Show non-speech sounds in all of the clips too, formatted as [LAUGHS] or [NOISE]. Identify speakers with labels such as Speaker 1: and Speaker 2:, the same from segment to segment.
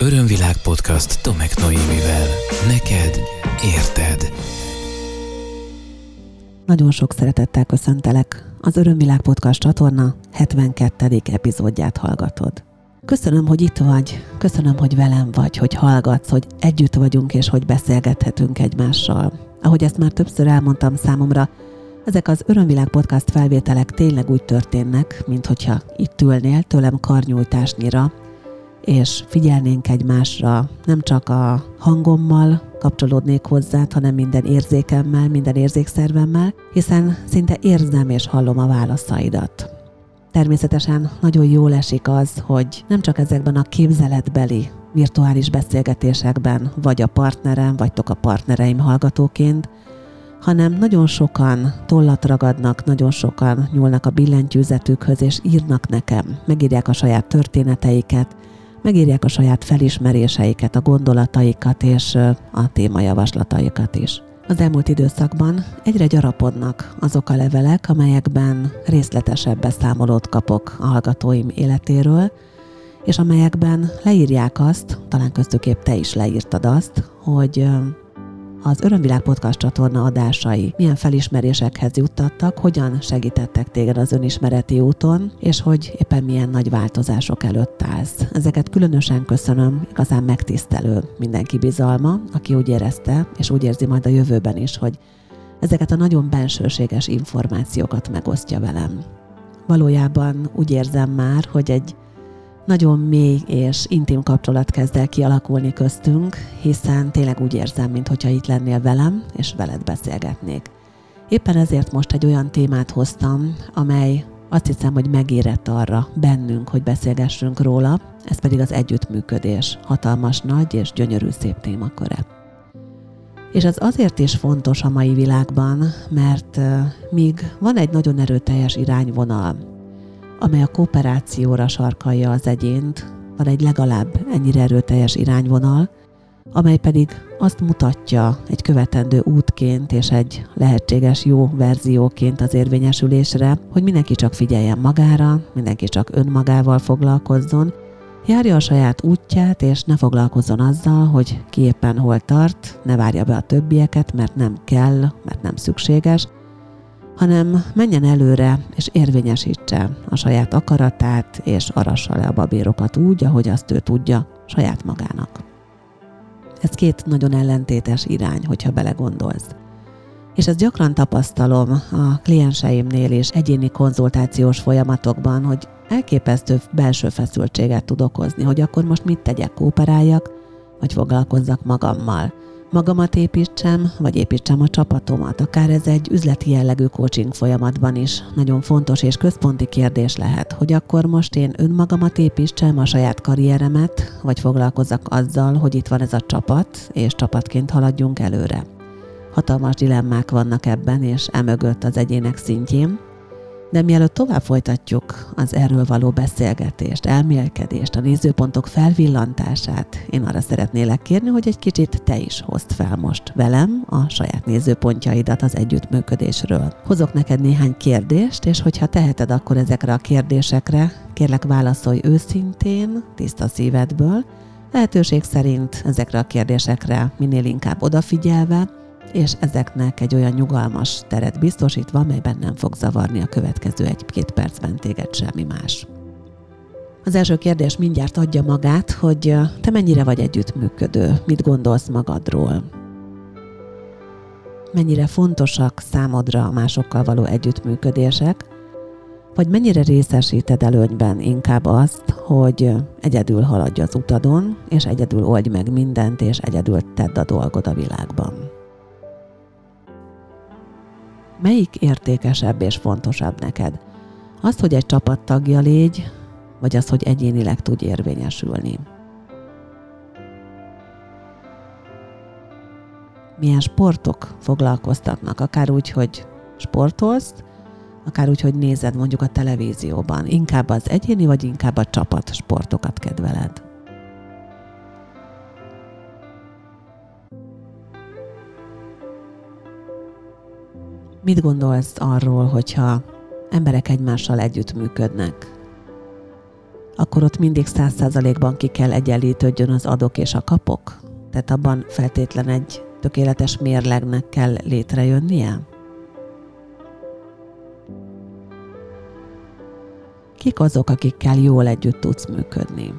Speaker 1: Örömvilág podcast Tomek Noémivel. Neked érted.
Speaker 2: Nagyon sok szeretettel köszöntelek. Az Örömvilág podcast csatorna 72. epizódját hallgatod. Köszönöm, hogy itt vagy, köszönöm, hogy velem vagy, hogy hallgatsz, hogy együtt vagyunk és hogy beszélgethetünk egymással. Ahogy ezt már többször elmondtam számomra, ezek az Örömvilág podcast felvételek tényleg úgy történnek, mint hogyha itt ülnél tőlem karnyújtásnyira, és figyelnénk egymásra, nem csak a hangommal kapcsolódnék hozzá, hanem minden érzékemmel, minden érzékszervemmel, hiszen szinte érzem és hallom a válaszaidat. Természetesen nagyon jól esik az, hogy nem csak ezekben a képzeletbeli virtuális beszélgetésekben vagy a partnerem, vagytok a partnereim hallgatóként, hanem nagyon sokan tollat ragadnak, nagyon sokan nyúlnak a billentyűzetükhöz, és írnak nekem, megírják a saját történeteiket, megírják a saját felismeréseiket, a gondolataikat és a témajavaslataikat is. Az elmúlt időszakban egyre gyarapodnak azok a levelek, amelyekben részletesebb beszámolót kapok a hallgatóim életéről, és amelyekben leírják azt, talán köztük épp te is leírtad azt, hogy az Örömvilág Podcast csatorna adásai milyen felismerésekhez juttattak, hogyan segítettek téged az önismereti úton, és hogy éppen milyen nagy változások előtt állsz. Ezeket különösen köszönöm, igazán megtisztelő mindenki bizalma, aki úgy érezte, és úgy érzi majd a jövőben is, hogy ezeket a nagyon bensőséges információkat megosztja velem. Valójában úgy érzem már, hogy egy nagyon mély és intim kapcsolat kezd el kialakulni köztünk, hiszen tényleg úgy érzem, mintha itt lennél velem, és veled beszélgetnék. Éppen ezért most egy olyan témát hoztam, amely azt hiszem, hogy megérett arra bennünk, hogy beszélgessünk róla, ez pedig az együttműködés, hatalmas, nagy és gyönyörű szép témaköre. És ez azért is fontos a mai világban, mert míg van egy nagyon erőteljes irányvonal, amely a kooperációra sarkalja az egyént, van egy legalább ennyire erőteljes irányvonal, amely pedig azt mutatja egy követendő útként és egy lehetséges jó verzióként az érvényesülésre, hogy mindenki csak figyeljen magára, mindenki csak önmagával foglalkozzon, járja a saját útját, és ne foglalkozzon azzal, hogy ki éppen hol tart, ne várja be a többieket, mert nem kell, mert nem szükséges, hanem menjen előre és érvényesítse a saját akaratát, és arassa le a babérokat úgy, ahogy azt ő tudja saját magának. Ez két nagyon ellentétes irány, hogyha belegondolsz. És ezt gyakran tapasztalom a klienseimnél és egyéni konzultációs folyamatokban, hogy elképesztő belső feszültséget tud okozni, hogy akkor most mit tegyek, kooperáljak, vagy foglalkozzak magammal magamat építsem, vagy építsem a csapatomat. Akár ez egy üzleti jellegű coaching folyamatban is nagyon fontos és központi kérdés lehet, hogy akkor most én önmagamat építsem, a saját karrieremet, vagy foglalkozzak azzal, hogy itt van ez a csapat, és csapatként haladjunk előre. Hatalmas dilemmák vannak ebben, és emögött az egyének szintjén, de mielőtt tovább folytatjuk az erről való beszélgetést, elmélkedést, a nézőpontok felvillantását, én arra szeretnélek kérni, hogy egy kicsit te is hozd fel most velem a saját nézőpontjaidat az együttműködésről. Hozok neked néhány kérdést, és hogyha teheted, akkor ezekre a kérdésekre kérlek válaszolj őszintén, tiszta szívedből, lehetőség szerint ezekre a kérdésekre minél inkább odafigyelve, és ezeknek egy olyan nyugalmas teret biztosítva, amelyben nem fog zavarni a következő egy-két percben téged semmi más. Az első kérdés mindjárt adja magát, hogy te mennyire vagy együttműködő, mit gondolsz magadról, mennyire fontosak számodra a másokkal való együttműködések, vagy mennyire részesíted előnyben inkább azt, hogy egyedül haladj az utadon, és egyedül oldj meg mindent, és egyedül tedd a dolgod a világban. Melyik értékesebb és fontosabb neked? Az, hogy egy csapattagja légy, vagy az, hogy egyénileg tudj érvényesülni? Milyen sportok foglalkoztatnak, akár úgy, hogy sportolsz, akár úgy, hogy nézed mondjuk a televízióban. Inkább az egyéni, vagy inkább a csapat sportokat kedveled? Mit gondolsz arról, hogyha emberek egymással együttműködnek? akkor ott mindig száz százalékban ki kell egyenlítődjön az adok és a kapok? Tehát abban feltétlen egy tökéletes mérlegnek kell létrejönnie? Kik azok, akikkel jól együtt tudsz működni?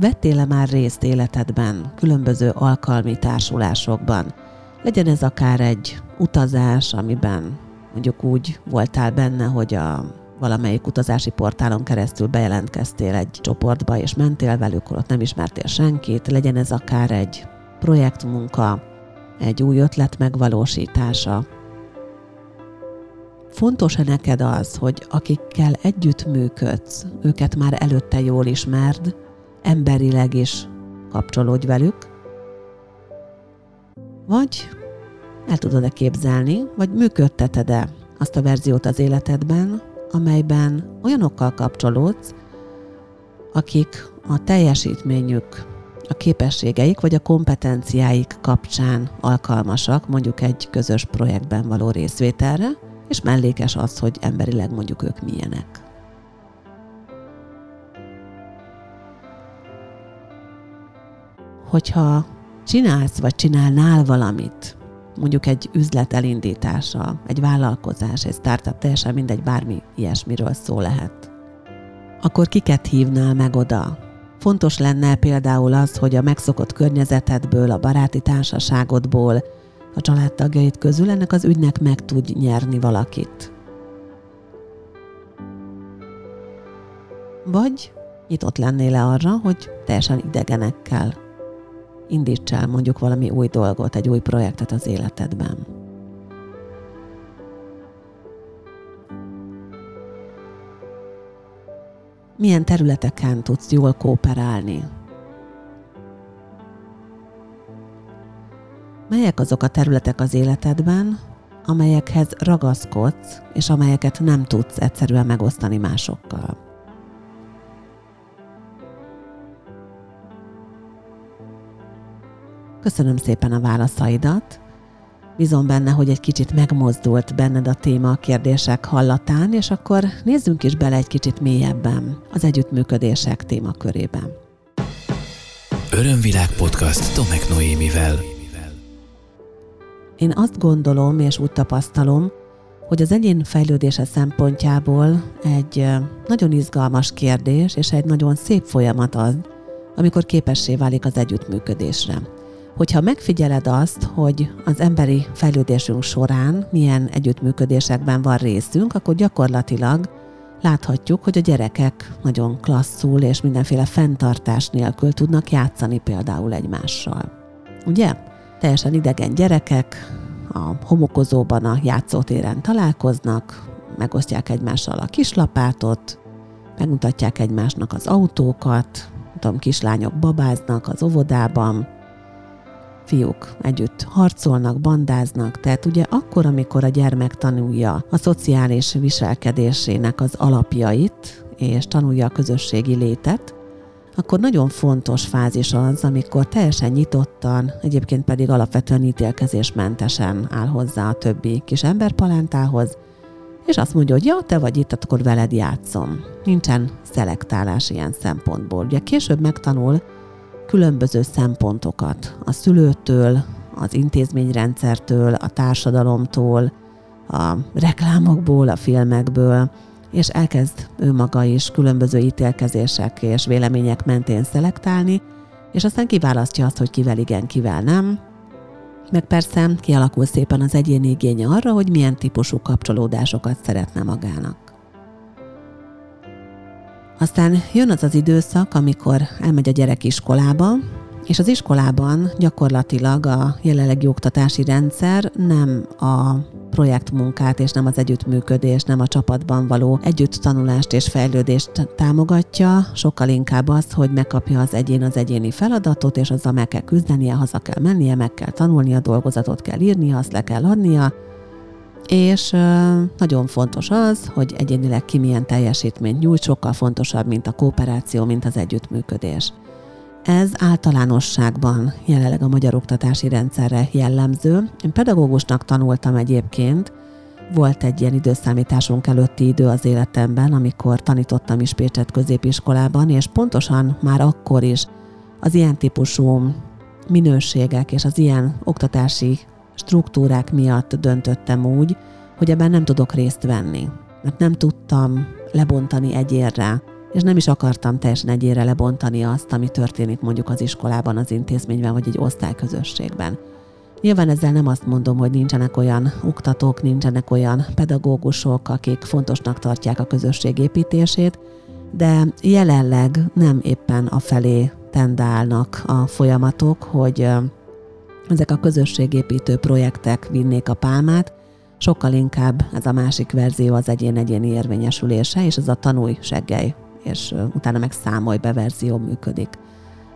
Speaker 2: Vettél-e már részt életedben, különböző alkalmi társulásokban? Legyen ez akár egy utazás, amiben mondjuk úgy voltál benne, hogy a valamelyik utazási portálon keresztül bejelentkeztél egy csoportba, és mentél velük, ott nem ismertél senkit, legyen ez akár egy projektmunka, egy új ötlet megvalósítása. Fontos-e neked az, hogy akikkel együtt működsz, őket már előtte jól ismerd, emberileg is kapcsolódj velük, vagy el tudod-e képzelni, vagy működteted-e azt a verziót az életedben, amelyben olyanokkal kapcsolódsz, akik a teljesítményük, a képességeik vagy a kompetenciáik kapcsán alkalmasak mondjuk egy közös projektben való részvételre, és mellékes az, hogy emberileg mondjuk ők milyenek. Hogyha csinálsz vagy csinálnál valamit, mondjuk egy üzlet elindítása, egy vállalkozás, egy startup, teljesen mindegy, bármi ilyesmiről szó lehet, akkor kiket hívnál meg oda? Fontos lenne például az, hogy a megszokott környezetedből, a baráti társaságodból, a családtagjait közül ennek az ügynek meg tud nyerni valakit. Vagy nyitott lennél le arra, hogy teljesen idegenekkel indíts el mondjuk valami új dolgot, egy új projektet az életedben. Milyen területeken tudsz jól kooperálni? Melyek azok a területek az életedben, amelyekhez ragaszkodsz, és amelyeket nem tudsz egyszerűen megosztani másokkal? Köszönöm szépen a válaszaidat. Bízom benne, hogy egy kicsit megmozdult benned a téma a kérdések hallatán, és akkor nézzünk is bele egy kicsit mélyebben az együttműködések témakörében.
Speaker 1: Örömvilág podcast Tomek Noémivel.
Speaker 2: Én azt gondolom és úgy tapasztalom, hogy az egyén fejlődése szempontjából egy nagyon izgalmas kérdés és egy nagyon szép folyamat az, amikor képessé válik az együttműködésre hogyha megfigyeled azt, hogy az emberi fejlődésünk során milyen együttműködésekben van részünk, akkor gyakorlatilag láthatjuk, hogy a gyerekek nagyon klasszul és mindenféle fenntartás nélkül tudnak játszani például egymással. Ugye? Teljesen idegen gyerekek a homokozóban a játszótéren találkoznak, megosztják egymással a kislapátot, megmutatják egymásnak az autókat, tudom, kislányok babáznak az óvodában, fiúk együtt harcolnak, bandáznak, tehát ugye akkor, amikor a gyermek tanulja a szociális viselkedésének az alapjait, és tanulja a közösségi létet, akkor nagyon fontos fázis az, amikor teljesen nyitottan, egyébként pedig alapvetően ítélkezésmentesen áll hozzá a többi kis emberpalántához, és azt mondja, hogy ja, te vagy itt, akkor veled játszom. Nincsen szelektálás ilyen szempontból. Ugye később megtanul, különböző szempontokat a szülőtől, az intézményrendszertől, a társadalomtól, a reklámokból, a filmekből, és elkezd ő maga is különböző ítélkezések és vélemények mentén szelektálni, és aztán kiválasztja azt, hogy kivel igen, kivel nem, meg persze kialakul szépen az egyéni igénye arra, hogy milyen típusú kapcsolódásokat szeretne magának. Aztán jön az az időszak, amikor elmegy a gyerek iskolába, és az iskolában gyakorlatilag a jelenlegi oktatási rendszer nem a projektmunkát és nem az együttműködést, nem a csapatban való együtt tanulást és fejlődést támogatja, sokkal inkább az, hogy megkapja az egyén az egyéni feladatot, és azzal meg kell küzdenie, haza kell mennie, meg kell tanulnia, dolgozatot kell írnia, azt le kell adnia, és nagyon fontos az, hogy egyénileg ki milyen teljesítményt nyújt, sokkal fontosabb, mint a kooperáció, mint az együttműködés. Ez általánosságban jelenleg a magyar oktatási rendszerre jellemző. Én pedagógusnak tanultam egyébként, volt egy ilyen időszámításunk előtti idő az életemben, amikor tanítottam is Pécset középiskolában, és pontosan már akkor is az ilyen típusú minőségek és az ilyen oktatási struktúrák miatt döntöttem úgy, hogy ebben nem tudok részt venni. Mert nem tudtam lebontani egyérre, és nem is akartam teljesen egyére lebontani azt, ami történik mondjuk az iskolában, az intézményben, vagy egy osztályközösségben. Nyilván ezzel nem azt mondom, hogy nincsenek olyan oktatók, nincsenek olyan pedagógusok, akik fontosnak tartják a közösség építését, de jelenleg nem éppen a felé tendálnak a folyamatok, hogy ezek a közösségépítő projektek vinnék a pálmát, sokkal inkább ez a másik verzió az egyén-egyéni érvényesülése, és ez a tanulj, seggely, és utána meg számolj be verzió működik.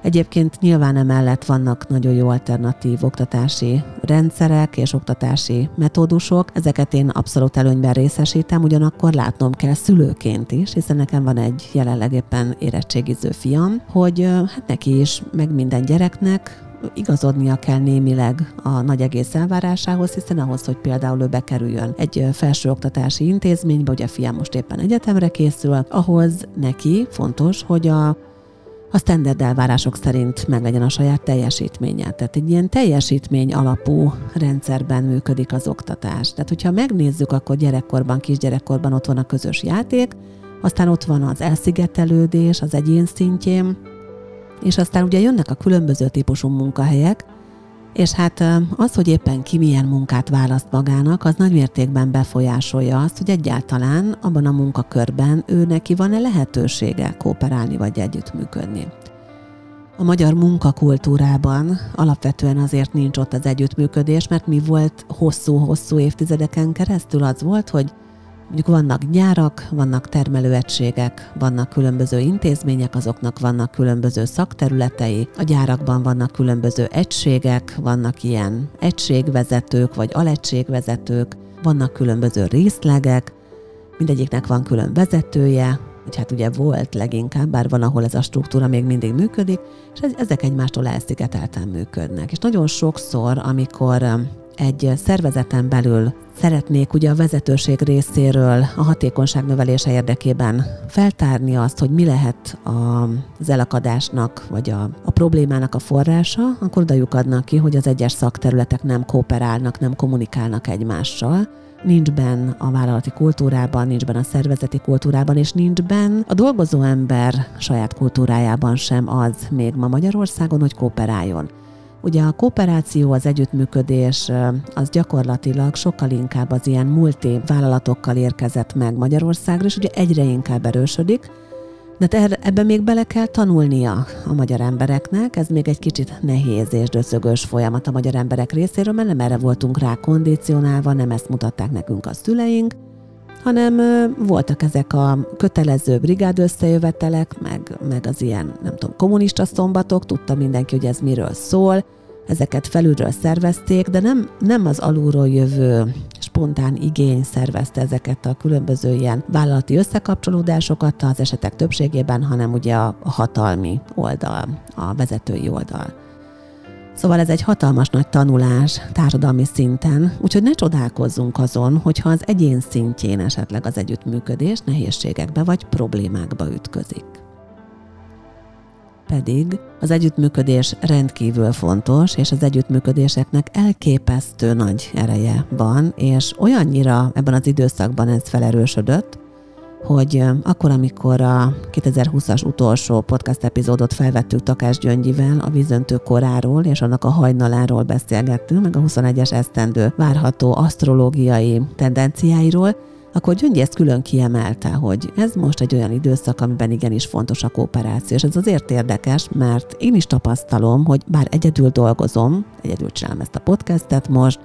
Speaker 2: Egyébként nyilván emellett vannak nagyon jó alternatív oktatási rendszerek és oktatási metódusok. Ezeket én abszolút előnyben részesítem, ugyanakkor látnom kell szülőként is, hiszen nekem van egy jelenleg éppen érettségiző fiam, hogy hát neki is, meg minden gyereknek igazodnia kell némileg a nagy egész elvárásához, hiszen ahhoz, hogy például ő bekerüljön egy felsőoktatási intézménybe, ugye a fiam most éppen egyetemre készül, ahhoz neki fontos, hogy a a standard elvárások szerint meglegyen a saját teljesítménye. Tehát egy ilyen teljesítmény alapú rendszerben működik az oktatás. Tehát, hogyha megnézzük, akkor gyerekkorban, kisgyerekkorban ott van a közös játék, aztán ott van az elszigetelődés az egyén szintjén, és aztán ugye jönnek a különböző típusú munkahelyek, és hát az, hogy éppen ki milyen munkát választ magának, az nagy mértékben befolyásolja azt, hogy egyáltalán abban a munkakörben ő neki van-e lehetősége kooperálni vagy együttműködni. A magyar munkakultúrában alapvetően azért nincs ott az együttműködés, mert mi volt hosszú-hosszú évtizedeken keresztül az volt, hogy Mondjuk vannak gyárak, vannak termelőegységek, vannak különböző intézmények, azoknak vannak különböző szakterületei, a gyárakban vannak különböző egységek, vannak ilyen egységvezetők vagy alegységvezetők, vannak különböző részlegek, mindegyiknek van külön vezetője, vagy hát ugye volt leginkább, bár van, ahol ez a struktúra még mindig működik, és ezek egymástól elszigetelten működnek. És nagyon sokszor, amikor egy szervezeten belül. Szeretnék ugye a vezetőség részéről a hatékonyság növelése érdekében feltárni azt, hogy mi lehet az elakadásnak, vagy a, a problémának a forrása, akkor oda adnak ki, hogy az egyes szakterületek nem kooperálnak, nem kommunikálnak egymással, nincs benne a vállalati kultúrában, nincs benne a szervezeti kultúrában, és nincs benne a dolgozó ember saját kultúrájában sem az még ma Magyarországon, hogy kooperáljon. Ugye a kooperáció, az együttműködés az gyakorlatilag sokkal inkább az ilyen multi vállalatokkal érkezett meg Magyarországra, és ugye egyre inkább erősödik, de erre, ebben még bele kell tanulnia a magyar embereknek, ez még egy kicsit nehéz és döszögös folyamat a magyar emberek részéről, mert nem erre voltunk rá kondicionálva, nem ezt mutatták nekünk a szüleink, hanem voltak ezek a kötelező brigád összejövetelek, meg, meg az ilyen, nem tudom, kommunista szombatok, tudta mindenki, hogy ez miről szól, ezeket felülről szervezték, de nem, nem az alulról jövő spontán igény szervezte ezeket a különböző ilyen vállalati összekapcsolódásokat az esetek többségében, hanem ugye a, hatalmi oldal, a vezetői oldal. Szóval ez egy hatalmas nagy tanulás társadalmi szinten, úgyhogy ne csodálkozzunk azon, hogyha az egyén szintjén esetleg az együttműködés nehézségekbe vagy problémákba ütközik. Pedig az együttműködés rendkívül fontos, és az együttműködéseknek elképesztő nagy ereje van, és olyannyira ebben az időszakban ez felerősödött, hogy akkor, amikor a 2020-as utolsó podcast epizódot felvettük Takás Gyöngyivel a vízöntő koráról és annak a hajnaláról beszélgettünk, meg a 21-es esztendő várható asztrológiai tendenciáiról, akkor Gyöngyi ezt külön kiemelte, hogy ez most egy olyan időszak, amiben igenis fontos a kooperáció. És ez azért érdekes, mert én is tapasztalom, hogy bár egyedül dolgozom, egyedül csinálom ezt a podcastet most,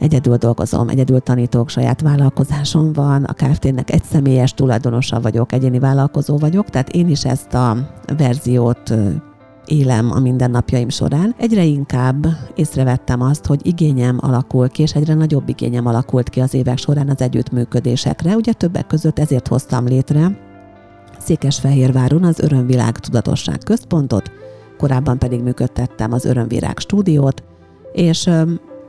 Speaker 2: egyedül dolgozom, egyedül tanítok, saját vállalkozásom van, a Kft-nek egy személyes tulajdonosa vagyok, egyéni vállalkozó vagyok, tehát én is ezt a verziót élem a mindennapjaim során, egyre inkább észrevettem azt, hogy igényem alakul ki, és egyre nagyobb igényem alakult ki az évek során az együttműködésekre. Ugye többek között ezért hoztam létre Székesfehérváron az Örömvilág Tudatosság Központot, korábban pedig működtettem az Örömvirág stúdiót, és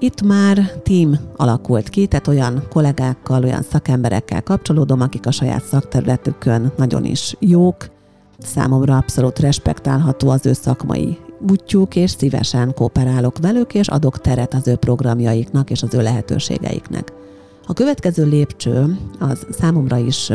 Speaker 2: itt már team alakult ki, tehát olyan kollégákkal, olyan szakemberekkel kapcsolódom, akik a saját szakterületükön nagyon is jók, számomra abszolút respektálható az ő szakmai útjuk, és szívesen kooperálok velük, és adok teret az ő programjaiknak és az ő lehetőségeiknek. A következő lépcső az számomra is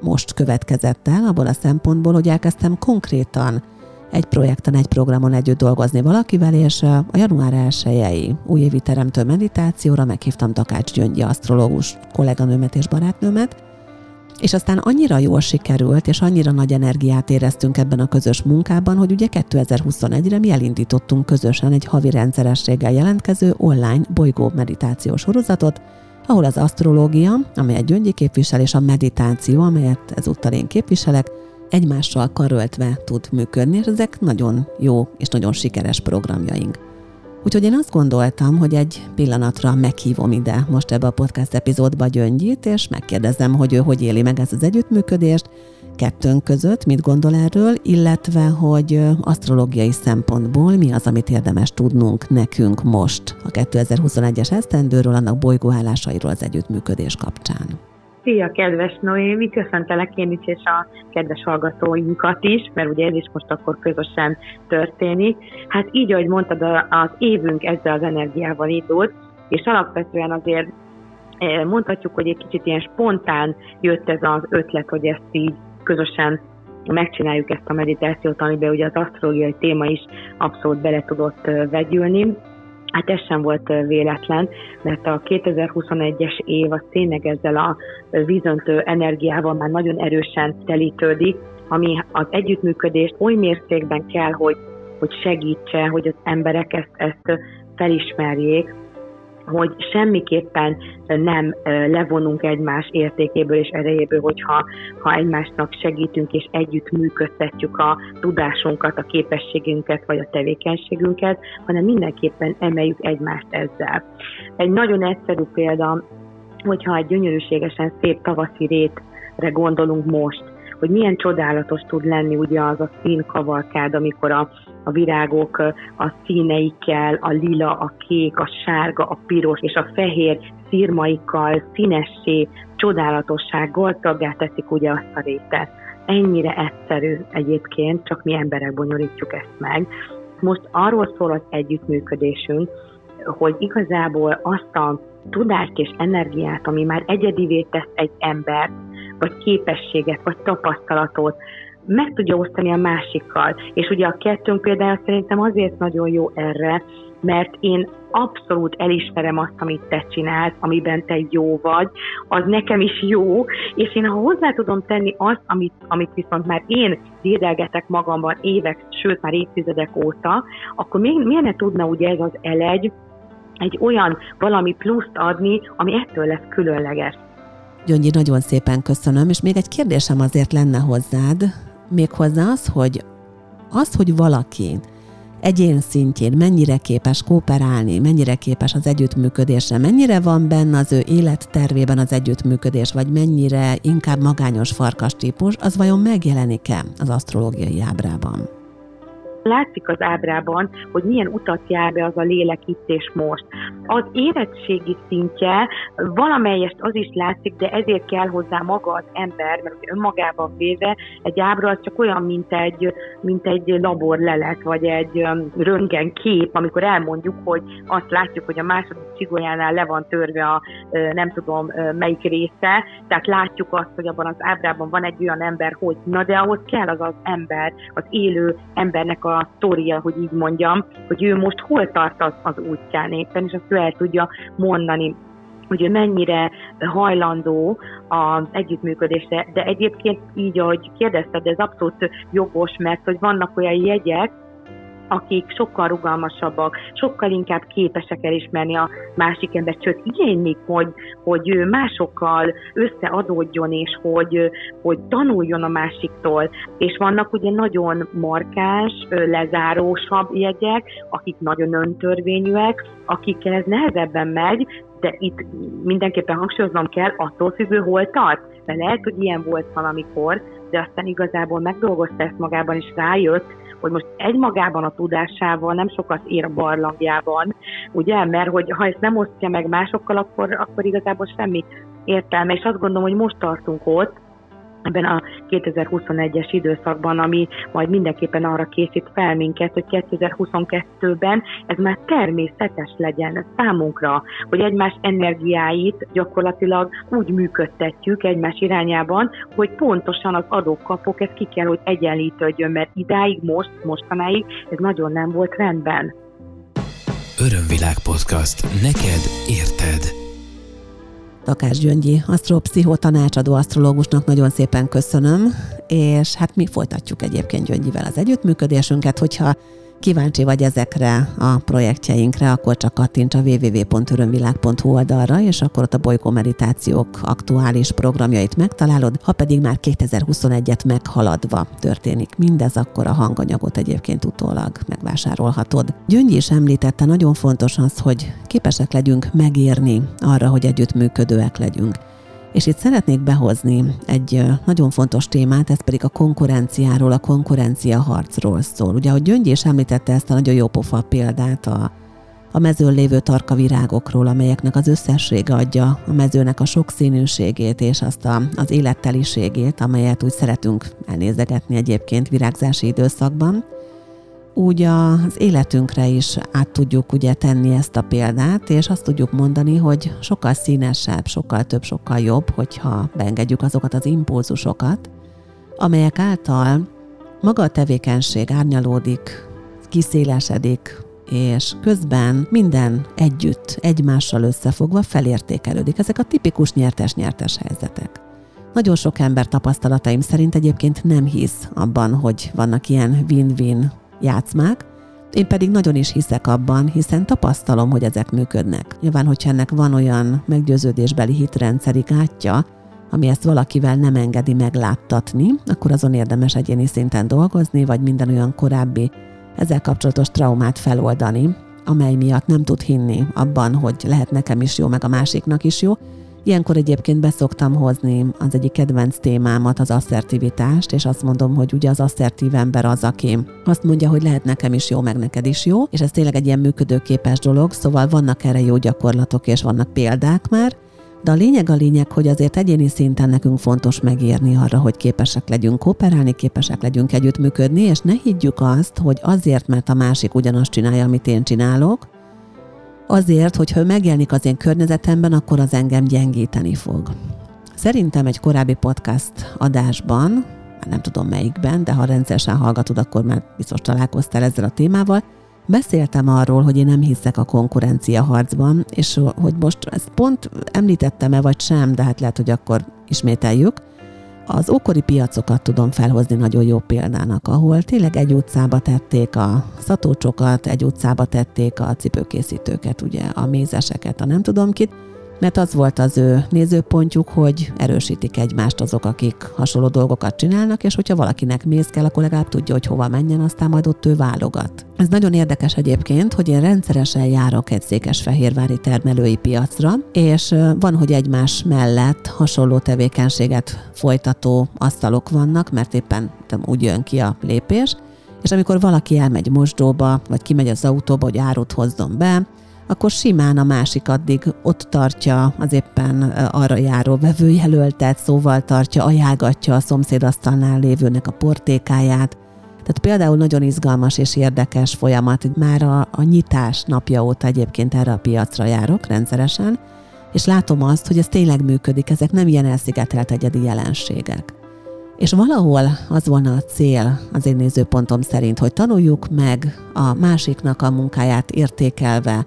Speaker 2: most következett el, abból a szempontból, hogy elkezdtem konkrétan egy projekten, egy programon együtt dolgozni valakivel, és a január 1 újévi teremtő meditációra meghívtam Takács Gyöngyi asztrológus kolléganőmet és barátnőmet, és aztán annyira jól sikerült, és annyira nagy energiát éreztünk ebben a közös munkában, hogy ugye 2021-re mi elindítottunk közösen egy havi rendszerességgel jelentkező online bolygó meditációs sorozatot, ahol az asztrológia, amelyet Gyöngyi képvisel, és a meditáció, amelyet ezúttal én képviselek, egymással karöltve tud működni, és ezek nagyon jó és nagyon sikeres programjaink. Úgyhogy én azt gondoltam, hogy egy pillanatra meghívom ide most ebbe a podcast epizódba Gyöngyit, és megkérdezem, hogy ő hogy éli meg ezt az együttműködést, kettőnk között, mit gondol erről, illetve hogy asztrológiai szempontból mi az, amit érdemes tudnunk nekünk most a 2021-es esztendőről, annak bolygóállásairól az együttműködés kapcsán.
Speaker 3: Szia, kedves Noémi, köszöntelek én is, és a kedves hallgatóinkat is, mert ugye ez is most akkor közösen történik. Hát így, ahogy mondtad, az évünk ezzel az energiával indult, és alapvetően azért eh, mondhatjuk, hogy egy kicsit ilyen spontán jött ez az ötlet, hogy ezt így közösen megcsináljuk ezt a meditációt, amiben ugye az asztrológiai téma is abszolút bele tudott eh, vegyülni. Hát ez sem volt véletlen, mert a 2021-es év az tényleg ezzel a vízöntő energiával már nagyon erősen telítődik, ami az együttműködést oly mértékben kell, hogy, hogy segítse, hogy az emberek ezt, ezt felismerjék, hogy semmiképpen nem levonunk egymás értékéből és erejéből, hogyha ha egymásnak segítünk és együtt működtetjük a tudásunkat, a képességünket vagy a tevékenységünket, hanem mindenképpen emeljük egymást ezzel. Egy nagyon egyszerű példa, hogyha egy gyönyörűségesen szép tavaszi rétre gondolunk most, hogy milyen csodálatos tud lenni ugye az a színkavalkád, amikor a, a virágok a színeikkel, a lila, a kék, a sárga, a piros és a fehér szírmaikkal színessé, csodálatosság, gazdaggá teszik ugye azt a rétet. Ennyire egyszerű egyébként, csak mi emberek bonyolítjuk ezt meg. Most arról szól az együttműködésünk, hogy igazából azt a tudást és energiát, ami már egyedivé tesz egy embert, vagy képességet, vagy tapasztalatot meg tudja osztani a másikkal. És ugye a kettőnk például szerintem azért nagyon jó erre, mert én abszolút elismerem azt, amit te csinálsz, amiben te jó vagy, az nekem is jó, és én ha hozzá tudom tenni azt, amit, amit viszont már én dédelgetek magamban évek, sőt már évtizedek óta, akkor még, miért ne tudna ugye ez az elegy egy olyan valami pluszt adni, ami ettől lesz különleges.
Speaker 2: Gyöngyi, nagyon szépen köszönöm, és még egy kérdésem azért lenne hozzád, méghozzá az, hogy az, hogy valaki egyén szintjén mennyire képes kooperálni, mennyire képes az együttműködésre, mennyire van benne az ő élettervében az együttműködés, vagy mennyire inkább magányos farkas típus, az vajon megjelenik-e az asztrológiai ábrában?
Speaker 3: Látszik az ábrában, hogy milyen utat jár be az a lélek itt és most. Az érettségi szintje valamelyest az is látszik, de ezért kell hozzá maga az ember, mert önmagában véve egy ábra az csak olyan, mint egy, mint egy laborlelet, vagy egy röntgen kép, amikor elmondjuk, hogy azt látjuk, hogy a második csigolyánál le van törve a nem tudom melyik része, tehát látjuk azt, hogy abban az ábrában van egy olyan ember, hogy na de ahhoz kell az az ember, az élő embernek a a sztoria, hogy így mondjam, hogy ő most hol tart az, az útján éppen, és azt ő el tudja mondani. Hogy ő mennyire hajlandó az együttműködésre, de egyébként így, ahogy kérdezted, ez abszolút jogos, mert hogy vannak olyan jegyek, akik sokkal rugalmasabbak, sokkal inkább képesek elismerni a másik embert, sőt igénylik, hogy, hogy másokkal összeadódjon, és hogy, hogy tanuljon a másiktól. És vannak ugye nagyon markás, lezárósabb jegyek, akik nagyon öntörvényűek, akikkel ez nehezebben megy, de itt mindenképpen hangsúlyoznom kell, attól függő, hol tart. Mert lehet, hogy ilyen volt valamikor, de aztán igazából megdolgozta ezt magában, és rájött, hogy most egymagában a tudásával nem sokat ér a barlangjában, ugye, mert hogy ha ezt nem osztja meg másokkal, akkor, akkor igazából semmi értelme, és azt gondolom, hogy most tartunk ott, ebben a 2021-es időszakban, ami majd mindenképpen arra készít fel minket, hogy 2022-ben ez már természetes legyen számunkra, hogy egymás energiáit gyakorlatilag úgy működtetjük egymás irányában, hogy pontosan az adókapok, ez ki kell, hogy egyenlítődjön, mert idáig, most, mostanáig ez nagyon nem volt rendben.
Speaker 1: Örömvilág podcast. Neked érted.
Speaker 2: Takás Gyöngyi, asztropszichó tanácsadó asztrológusnak nagyon szépen köszönöm, és hát mi folytatjuk egyébként Gyöngyivel az együttműködésünket, hogyha kíváncsi vagy ezekre a projektjeinkre, akkor csak kattints a www.örömvilág.hu oldalra, és akkor ott a bolygó meditációk aktuális programjait megtalálod, ha pedig már 2021-et meghaladva történik mindez, akkor a hanganyagot egyébként utólag megvásárolhatod. Gyöngyi is említette, nagyon fontos az, hogy képesek legyünk megírni arra, hogy együttműködőek legyünk. És itt szeretnék behozni egy nagyon fontos témát, ez pedig a konkurenciáról, a konkurencia harcról szól. Ugye, ahogy Gyöngy is említette ezt a nagyon jó pofa példát a, a mezőn lévő tarka virágokról, amelyeknek az összessége adja a mezőnek a sokszínűségét és azt a, az életteliségét, amelyet úgy szeretünk elnézegetni egyébként virágzási időszakban úgy az életünkre is át tudjuk ugye tenni ezt a példát, és azt tudjuk mondani, hogy sokkal színesebb, sokkal több, sokkal jobb, hogyha beengedjük azokat az impulzusokat, amelyek által maga a tevékenység árnyalódik, kiszélesedik, és közben minden együtt, egymással összefogva felértékelődik. Ezek a tipikus nyertes-nyertes helyzetek. Nagyon sok ember tapasztalataim szerint egyébként nem hisz abban, hogy vannak ilyen win-win játszmák, én pedig nagyon is hiszek abban, hiszen tapasztalom, hogy ezek működnek. Nyilván, hogyha ennek van olyan meggyőződésbeli hitrendszeri gátja, ami ezt valakivel nem engedi megláttatni, akkor azon érdemes egyéni szinten dolgozni, vagy minden olyan korábbi ezzel kapcsolatos traumát feloldani, amely miatt nem tud hinni abban, hogy lehet nekem is jó, meg a másiknak is jó, Ilyenkor egyébként beszoktam hozni az egyik kedvenc témámat, az asszertivitást, és azt mondom, hogy ugye az asszertív ember az, aki azt mondja, hogy lehet nekem is jó, meg neked is jó, és ez tényleg egy ilyen működőképes dolog, szóval vannak erre jó gyakorlatok, és vannak példák már, de a lényeg a lényeg, hogy azért egyéni szinten nekünk fontos megírni arra, hogy képesek legyünk kooperálni, képesek legyünk együttműködni, és ne higgyük azt, hogy azért, mert a másik ugyanazt csinálja, amit én csinálok, azért, hogyha ő megjelenik az én környezetemben, akkor az engem gyengíteni fog. Szerintem egy korábbi podcast adásban, nem tudom melyikben, de ha rendszeresen hallgatod, akkor már biztos találkoztál ezzel a témával, Beszéltem arról, hogy én nem hiszek a konkurencia harcban, és hogy most ezt pont említettem-e vagy sem, de hát lehet, hogy akkor ismételjük, az ókori piacokat tudom felhozni nagyon jó példának, ahol tényleg egy utcába tették a szatócsokat, egy utcába tették a cipőkészítőket, ugye a mézeseket, a nem tudom kit, mert az volt az ő nézőpontjuk, hogy erősítik egymást azok, akik hasonló dolgokat csinálnak, és hogyha valakinek méz kell, akkor legalább tudja, hogy hova menjen, aztán majd ott ő válogat. Ez nagyon érdekes egyébként, hogy én rendszeresen járok egy székesfehérvári termelői piacra, és van, hogy egymás mellett hasonló tevékenységet folytató asztalok vannak, mert éppen úgy jön ki a lépés, és amikor valaki elmegy mosdóba, vagy kimegy az autóba, hogy árut hozzon be, akkor simán a másik addig ott tartja az éppen arra járó vevőjelöltet, szóval tartja, ajánlgatja a szomszédasztalnál lévőnek a portékáját. Tehát például nagyon izgalmas és érdekes folyamat, már a, a nyitás napja óta egyébként erre a piacra járok rendszeresen, és látom azt, hogy ez tényleg működik, ezek nem ilyen elszigetelt egyedi jelenségek. És valahol az volna a cél az én nézőpontom szerint, hogy tanuljuk meg a másiknak a munkáját értékelve,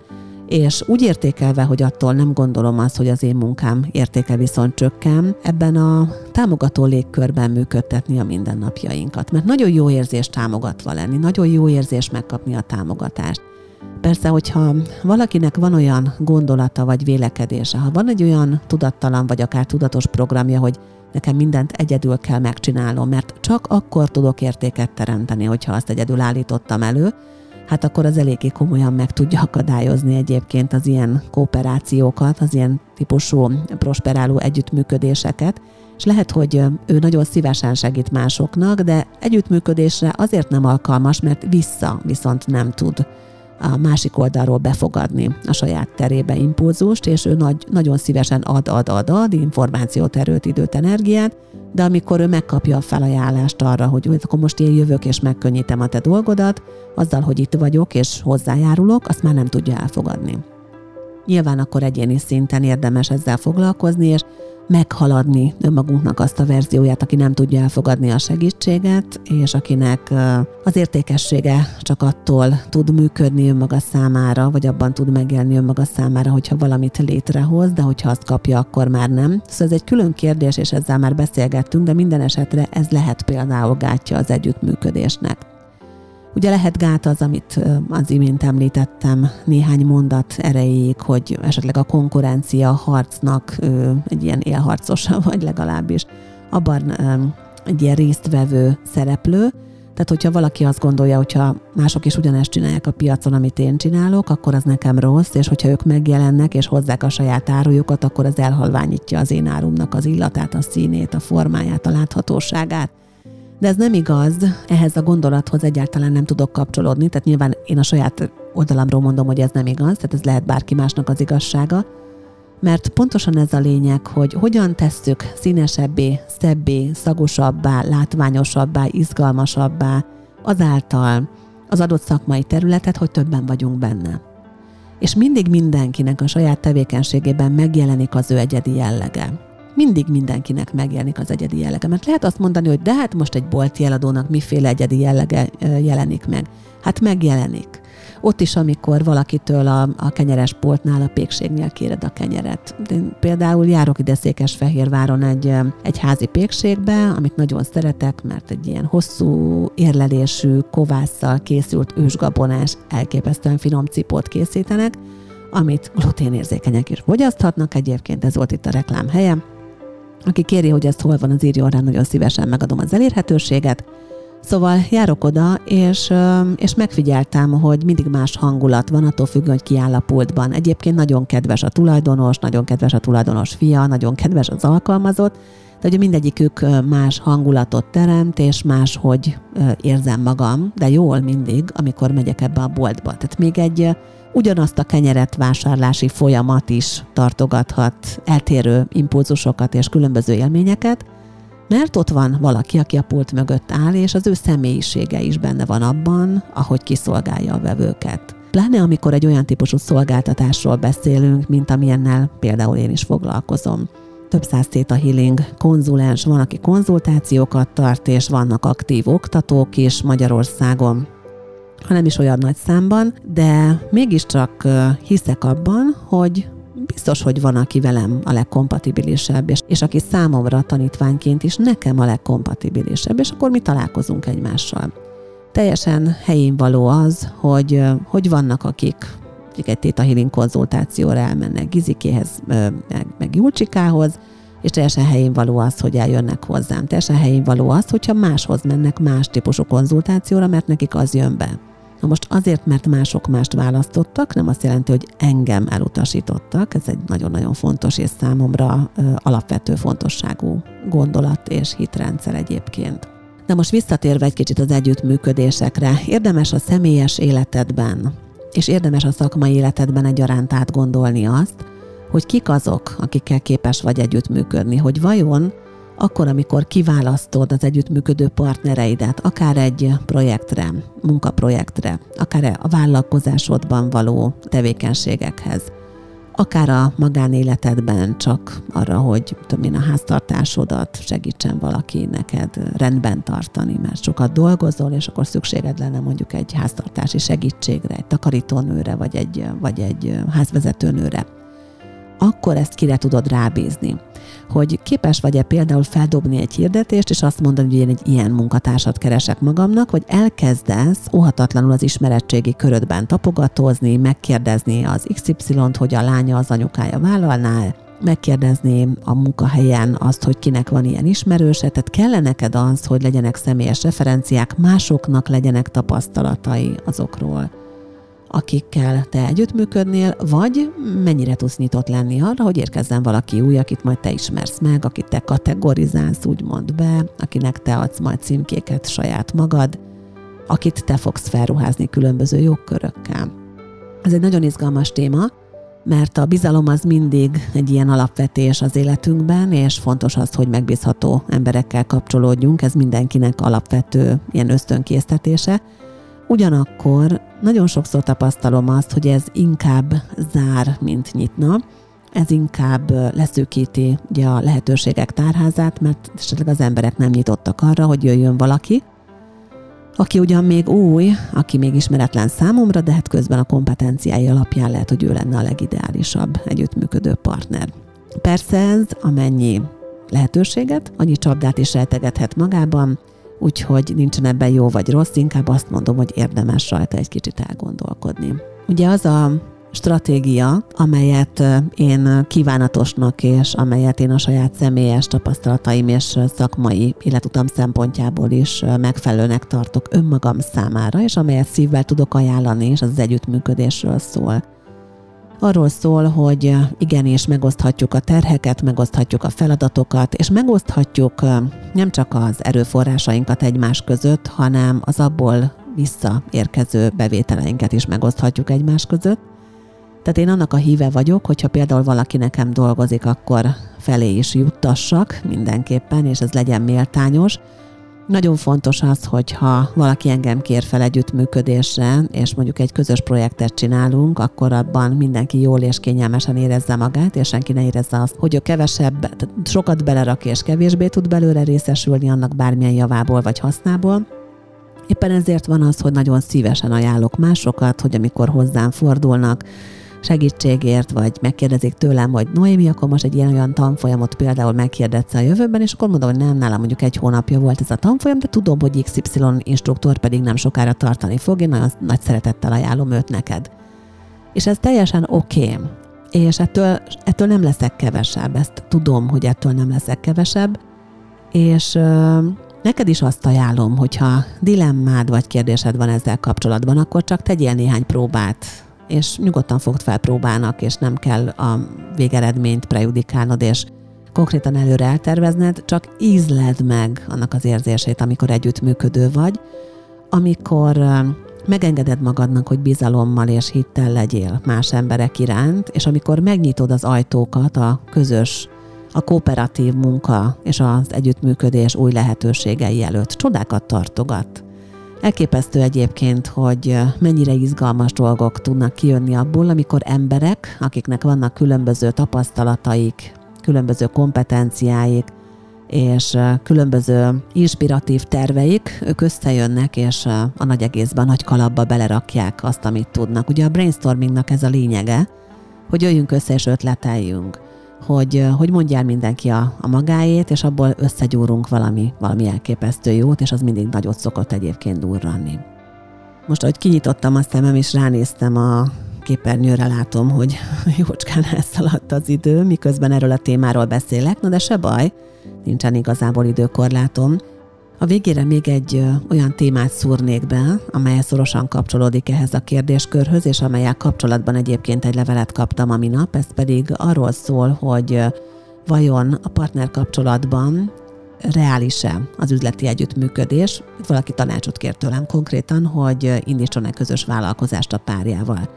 Speaker 2: és úgy értékelve, hogy attól nem gondolom azt, hogy az én munkám értéke viszont csökken, ebben a támogató légkörben működtetni a mindennapjainkat. Mert nagyon jó érzés támogatva lenni, nagyon jó érzés megkapni a támogatást. Persze, hogyha valakinek van olyan gondolata vagy vélekedése, ha van egy olyan tudattalan vagy akár tudatos programja, hogy nekem mindent egyedül kell megcsinálnom, mert csak akkor tudok értéket teremteni, hogyha azt egyedül állítottam elő, hát akkor az eléggé komolyan meg tudja akadályozni egyébként az ilyen kooperációkat, az ilyen típusú prosperáló együttműködéseket, és lehet, hogy ő nagyon szívesen segít másoknak, de együttműködésre azért nem alkalmas, mert vissza viszont nem tud a másik oldalról befogadni a saját terébe impulzust, és ő nagy, nagyon szívesen ad, ad, ad, ad információt, erőt, időt, energiát, de amikor ő megkapja a felajánlást arra, hogy akkor most én jövök és megkönnyítem a te dolgodat, azzal, hogy itt vagyok és hozzájárulok, azt már nem tudja elfogadni. Nyilván akkor egyéni szinten érdemes ezzel foglalkozni, és meghaladni önmagunknak azt a verzióját, aki nem tudja elfogadni a segítséget, és akinek az értékessége csak attól tud működni önmaga számára, vagy abban tud megélni önmaga számára, hogyha valamit létrehoz, de hogyha azt kapja, akkor már nem. Szóval ez egy külön kérdés, és ezzel már beszélgettünk, de minden esetre ez lehet például gátja az együttműködésnek. Ugye lehet gát az, amit az imént említettem néhány mondat erejéig, hogy esetleg a konkurencia harcnak egy ilyen élharcosa, [LAUGHS] vagy legalábbis abban egy ilyen résztvevő szereplő, tehát, hogyha valaki azt gondolja, hogyha mások is ugyanezt csinálják a piacon, amit én csinálok, akkor az nekem rossz, és hogyha ők megjelennek és hozzák a saját árujukat, akkor az elhalványítja az én árumnak az illatát, a színét, a formáját, a láthatóságát. De ez nem igaz, ehhez a gondolathoz egyáltalán nem tudok kapcsolódni, tehát nyilván én a saját oldalamról mondom, hogy ez nem igaz, tehát ez lehet bárki másnak az igazsága, mert pontosan ez a lényeg, hogy hogyan tesszük színesebbé, szebbé, szagosabbá, látványosabbá, izgalmasabbá azáltal az adott szakmai területet, hogy többen vagyunk benne. És mindig mindenkinek a saját tevékenységében megjelenik az ő egyedi jellege mindig mindenkinek megjelenik az egyedi jellege. Mert lehet azt mondani, hogy de hát most egy bolti eladónak miféle egyedi jellege jelenik meg. Hát megjelenik. Ott is, amikor valakitől a, a kenyeres poltnál, a pékségnél kéred a kenyeret. Én például járok ide Székesfehérváron egy, egy házi pékségbe, amit nagyon szeretek, mert egy ilyen hosszú érlelésű, kovásszal készült ősgabonás, elképesztően finom cipót készítenek, amit gluténérzékenyek is fogyaszthatnak egyébként, ez volt itt a reklám helye aki kéri, hogy ezt hol van, az írjon rá, nagyon szívesen megadom az elérhetőséget. Szóval járok oda, és, és megfigyeltem, hogy mindig más hangulat van, attól függően, hogy ki áll a pultban. Egyébként nagyon kedves a tulajdonos, nagyon kedves a tulajdonos fia, nagyon kedves az alkalmazott, de ugye mindegyikük más hangulatot teremt, és máshogy érzem magam, de jól mindig, amikor megyek ebbe a boltba. Tehát még egy ugyanazt a kenyeret vásárlási folyamat is tartogathat eltérő impulzusokat és különböző élményeket, mert ott van valaki, aki a pult mögött áll, és az ő személyisége is benne van abban, ahogy kiszolgálja a vevőket. Pláne amikor egy olyan típusú szolgáltatásról beszélünk, mint amilyennel például én is foglalkozom. Több száz a healing konzulens van, aki konzultációkat tart, és vannak aktív oktatók is Magyarországon ha nem is olyan nagy számban, de mégiscsak hiszek abban, hogy biztos, hogy van, aki velem a legkompatibilisebb, és, és aki számomra tanítványként is nekem a legkompatibilisebb, és akkor mi találkozunk egymással. Teljesen helyén való az, hogy, hogy vannak, akik akik egy Theta Healing konzultációra elmennek Gizikéhez, meg, meg Julcsikához, és teljesen helyén való az, hogy eljönnek hozzám. Teljesen helyén való az, hogyha máshoz mennek más típusú konzultációra, mert nekik az jön be. Na most azért, mert mások mást választottak, nem azt jelenti, hogy engem elutasítottak. Ez egy nagyon-nagyon fontos és számomra alapvető fontosságú gondolat és hitrendszer egyébként. De most visszatérve egy kicsit az együttműködésekre, érdemes a személyes életedben, és érdemes a szakmai életedben egyaránt átgondolni azt, hogy kik azok, akikkel képes vagy együttműködni, hogy vajon akkor, amikor kiválasztod az együttműködő partnereidet, akár egy projektre, munkaprojektre, akár a vállalkozásodban való tevékenységekhez, akár a magánéletedben csak arra, hogy tudom én, a háztartásodat segítsen valaki neked rendben tartani, mert sokat dolgozol, és akkor szükséged lenne mondjuk egy háztartási segítségre, egy takarítónőre, vagy egy, vagy egy házvezetőnőre akkor ezt kire tudod rábízni. Hogy képes vagy-e például feldobni egy hirdetést, és azt mondani, hogy én egy ilyen munkatársat keresek magamnak, vagy elkezdesz óhatatlanul az ismerettségi körödben tapogatózni, megkérdezni az XY-t, hogy a lánya az anyukája vállalná megkérdezni a munkahelyen azt, hogy kinek van ilyen ismerőse, tehát kell neked az, hogy legyenek személyes referenciák, másoknak legyenek tapasztalatai azokról, akikkel te együttműködnél, vagy mennyire tudsz nyitott lenni arra, hogy érkezzen valaki új, akit majd te ismersz meg, akit te kategorizálsz, úgymond be, akinek te adsz majd címkéket saját magad, akit te fogsz felruházni különböző jogkörökkel. Ez egy nagyon izgalmas téma, mert a bizalom az mindig egy ilyen alapvetés az életünkben, és fontos az, hogy megbízható emberekkel kapcsolódjunk, ez mindenkinek alapvető ilyen ösztönkésztetése. Ugyanakkor nagyon sokszor tapasztalom azt, hogy ez inkább zár, mint nyitna, ez inkább leszűkíti ugye a lehetőségek tárházát, mert esetleg az emberek nem nyitottak arra, hogy jöjjön valaki, aki ugyan még új, aki még ismeretlen számomra, de hát közben a kompetenciái alapján lehet, hogy ő lenne a legideálisabb együttműködő partner. Persze ez amennyi lehetőséget, annyi csapdát is rejtegethet magában, úgyhogy nincsen ebben jó vagy rossz, inkább azt mondom, hogy érdemes rajta egy kicsit elgondolkodni. Ugye az a stratégia, amelyet én kívánatosnak és amelyet én a saját személyes tapasztalataim és szakmai életutam szempontjából is megfelelőnek tartok önmagam számára, és amelyet szívvel tudok ajánlani, és az, az együttműködésről szól. Arról szól, hogy igenis megoszthatjuk a terheket, megoszthatjuk a feladatokat, és megoszthatjuk nem csak az erőforrásainkat egymás között, hanem az abból visszaérkező bevételeinket is megoszthatjuk egymás között, tehát én annak a híve vagyok, hogyha például valaki nekem dolgozik, akkor felé is juttassak mindenképpen, és ez legyen méltányos. Nagyon fontos az, hogyha valaki engem kér fel együttműködésre, és mondjuk egy közös projektet csinálunk, akkor abban mindenki jól és kényelmesen érezze magát, és senki ne érezze azt, hogy ő kevesebb, sokat belerak és kevésbé tud belőle részesülni annak bármilyen javából vagy hasznából. Éppen ezért van az, hogy nagyon szívesen ajánlok másokat, hogy amikor hozzám fordulnak, segítségért, vagy megkérdezik tőlem, hogy Noémi, akkor most egy ilyen olyan tanfolyamot például megkérdetsz a jövőben, és akkor mondom, hogy nem, nálam mondjuk egy hónapja volt ez a tanfolyam, de tudom, hogy XY instruktor pedig nem sokára tartani fog, én nagyon nagy szeretettel ajánlom őt neked. És ez teljesen oké. Okay. És ettől, ettől nem leszek kevesebb, ezt tudom, hogy ettől nem leszek kevesebb, és ö, neked is azt ajánlom, hogyha dilemmád vagy kérdésed van ezzel kapcsolatban, akkor csak tegyél néhány próbát és nyugodtan fogd fel próbának, és nem kell a végeredményt prejudikálnod, és konkrétan előre eltervezned, csak ízled meg annak az érzését, amikor együttműködő vagy, amikor megengeded magadnak, hogy bizalommal és hittel legyél más emberek iránt, és amikor megnyitod az ajtókat a közös, a kooperatív munka és az együttműködés új lehetőségei előtt, csodákat tartogat. Elképesztő egyébként, hogy mennyire izgalmas dolgok tudnak kijönni abból, amikor emberek, akiknek vannak különböző tapasztalataik, különböző kompetenciáik, és különböző inspiratív terveik, ők összejönnek, és a nagy egészben, nagy kalapba belerakják azt, amit tudnak. Ugye a brainstormingnak ez a lényege, hogy jöjjünk össze és ötleteljünk hogy, hogy mondjál mindenki a, a magáét, és abból összegyúrunk valami, valami elképesztő jót, és az mindig nagyot szokott egyébként durranni. Most, ahogy kinyitottam a szemem, és ránéztem a képernyőre, látom, hogy [LAUGHS] jócskán elszaladt az idő, miközben erről a témáról beszélek, na de se baj, nincsen igazából időkorlátom. A végére még egy olyan témát szúrnék be, amely szorosan kapcsolódik ehhez a kérdéskörhöz, és amelyel kapcsolatban egyébként egy levelet kaptam a minap, ez pedig arról szól, hogy vajon a partner kapcsolatban reális-e az üzleti együttműködés. Valaki tanácsot kért tőlem konkrétan, hogy indítson-e közös vállalkozást a párjával.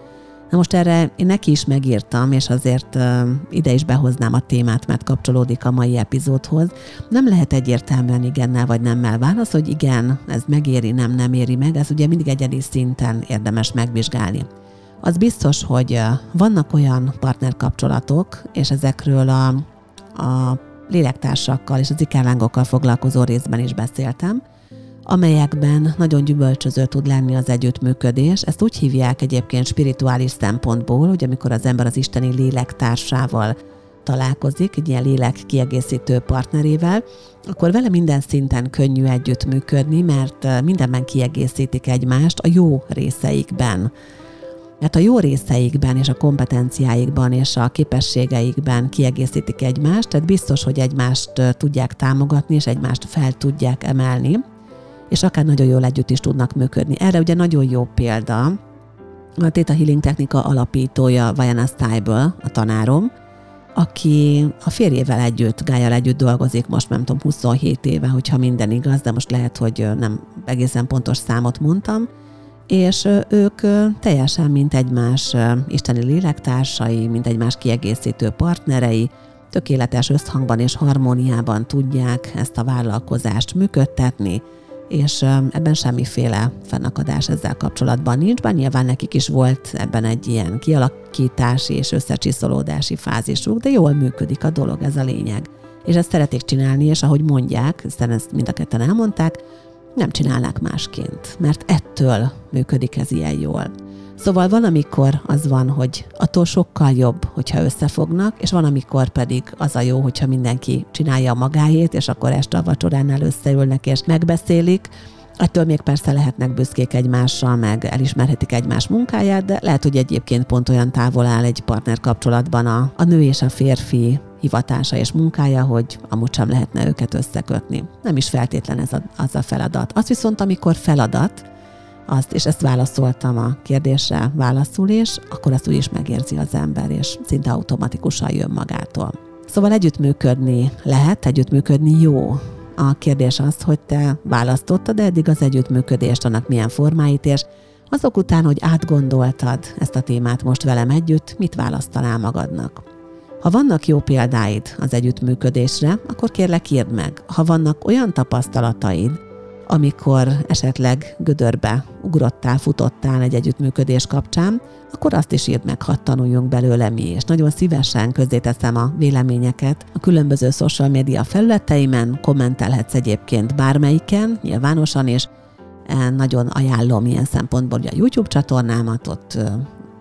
Speaker 2: Na most erre én neki is megírtam, és azért ide is behoznám a témát, mert kapcsolódik a mai epizódhoz. Nem lehet egyértelműen igennel vagy nemmel válasz, hogy igen, ez megéri, nem, nem éri meg, ez ugye mindig egyedi szinten érdemes megvizsgálni. Az biztos, hogy vannak olyan partnerkapcsolatok, és ezekről a, a lélektársakkal és az ikárlángokkal foglalkozó részben is beszéltem, amelyekben nagyon gyümölcsöző tud lenni az együttműködés. Ezt úgy hívják egyébként spirituális szempontból, hogy amikor az ember az isteni lélektársával találkozik, egy ilyen lélek kiegészítő partnerével, akkor vele minden szinten könnyű együttműködni, mert mindenben kiegészítik egymást a jó részeikben. mert a jó részeikben és a kompetenciáikban és a képességeikben kiegészítik egymást, tehát biztos, hogy egymást tudják támogatni, és egymást fel tudják emelni, és akár nagyon jól együtt is tudnak működni. Erre ugye nagyon jó példa a Theta Healing technika alapítója Vajana Stable, a tanárom, aki a férjével együtt, Gájjal együtt dolgozik most, nem tudom, 27 éve, hogyha minden igaz, de most lehet, hogy nem egészen pontos számot mondtam, és ők teljesen, mint egymás isteni lélektársai, mint egymás kiegészítő partnerei, tökéletes összhangban és harmóniában tudják ezt a vállalkozást működtetni, és ebben semmiféle fennakadás ezzel kapcsolatban nincs, bár nyilván nekik is volt ebben egy ilyen kialakítási és összecsiszolódási fázisuk, de jól működik a dolog, ez a lényeg. És ezt szeretik csinálni, és ahogy mondják, hiszen ezt mind a ketten elmondták, nem csinálnák másként, mert ettől működik ez ilyen jól. Szóval van, amikor az van, hogy attól sokkal jobb, hogyha összefognak, és van, amikor pedig az a jó, hogyha mindenki csinálja a magáét, és akkor este a vacsoránál összeülnek és megbeszélik, Ettől még persze lehetnek büszkék egymással, meg elismerhetik egymás munkáját, de lehet, hogy egyébként pont olyan távol áll egy partner kapcsolatban a, a nő és a férfi hivatása és munkája, hogy amúgy sem lehetne őket összekötni. Nem is feltétlen ez a, az a feladat. Az viszont, amikor feladat, azt, és ezt válaszoltam a kérdésre válaszul is, akkor azt úgy is megérzi az ember, és szinte automatikusan jön magától. Szóval együttműködni lehet, együttműködni jó. A kérdés az, hogy te választottad eddig az együttműködést, annak milyen formáit, és azok után, hogy átgondoltad ezt a témát most velem együtt, mit választanál magadnak? Ha vannak jó példáid az együttműködésre, akkor kérlek írd meg. Ha vannak olyan tapasztalataid, amikor esetleg gödörbe ugrottál, futottál egy együttműködés kapcsán, akkor azt is írd meg, hadd tanuljunk belőle mi, és nagyon szívesen közzéteszem a véleményeket a különböző social media felületeimen, kommentelhetsz egyébként bármelyiken, nyilvánosan, eh, nagyon ajánlom ilyen szempontból a YouTube csatornámat, ott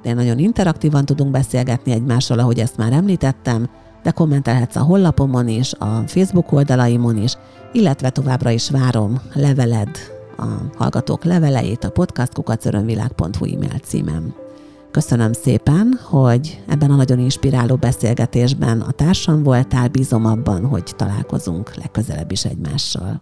Speaker 2: de nagyon interaktívan tudunk beszélgetni egymással, ahogy ezt már említettem, de kommentelhetsz a hollapomon is, a Facebook oldalaimon is, illetve továbbra is várom leveled, a hallgatók leveleit a podcastkukacörönvilág.hu e-mail címem. Köszönöm szépen, hogy ebben a nagyon inspiráló beszélgetésben a társam voltál, bízom abban, hogy találkozunk legközelebb is egymással.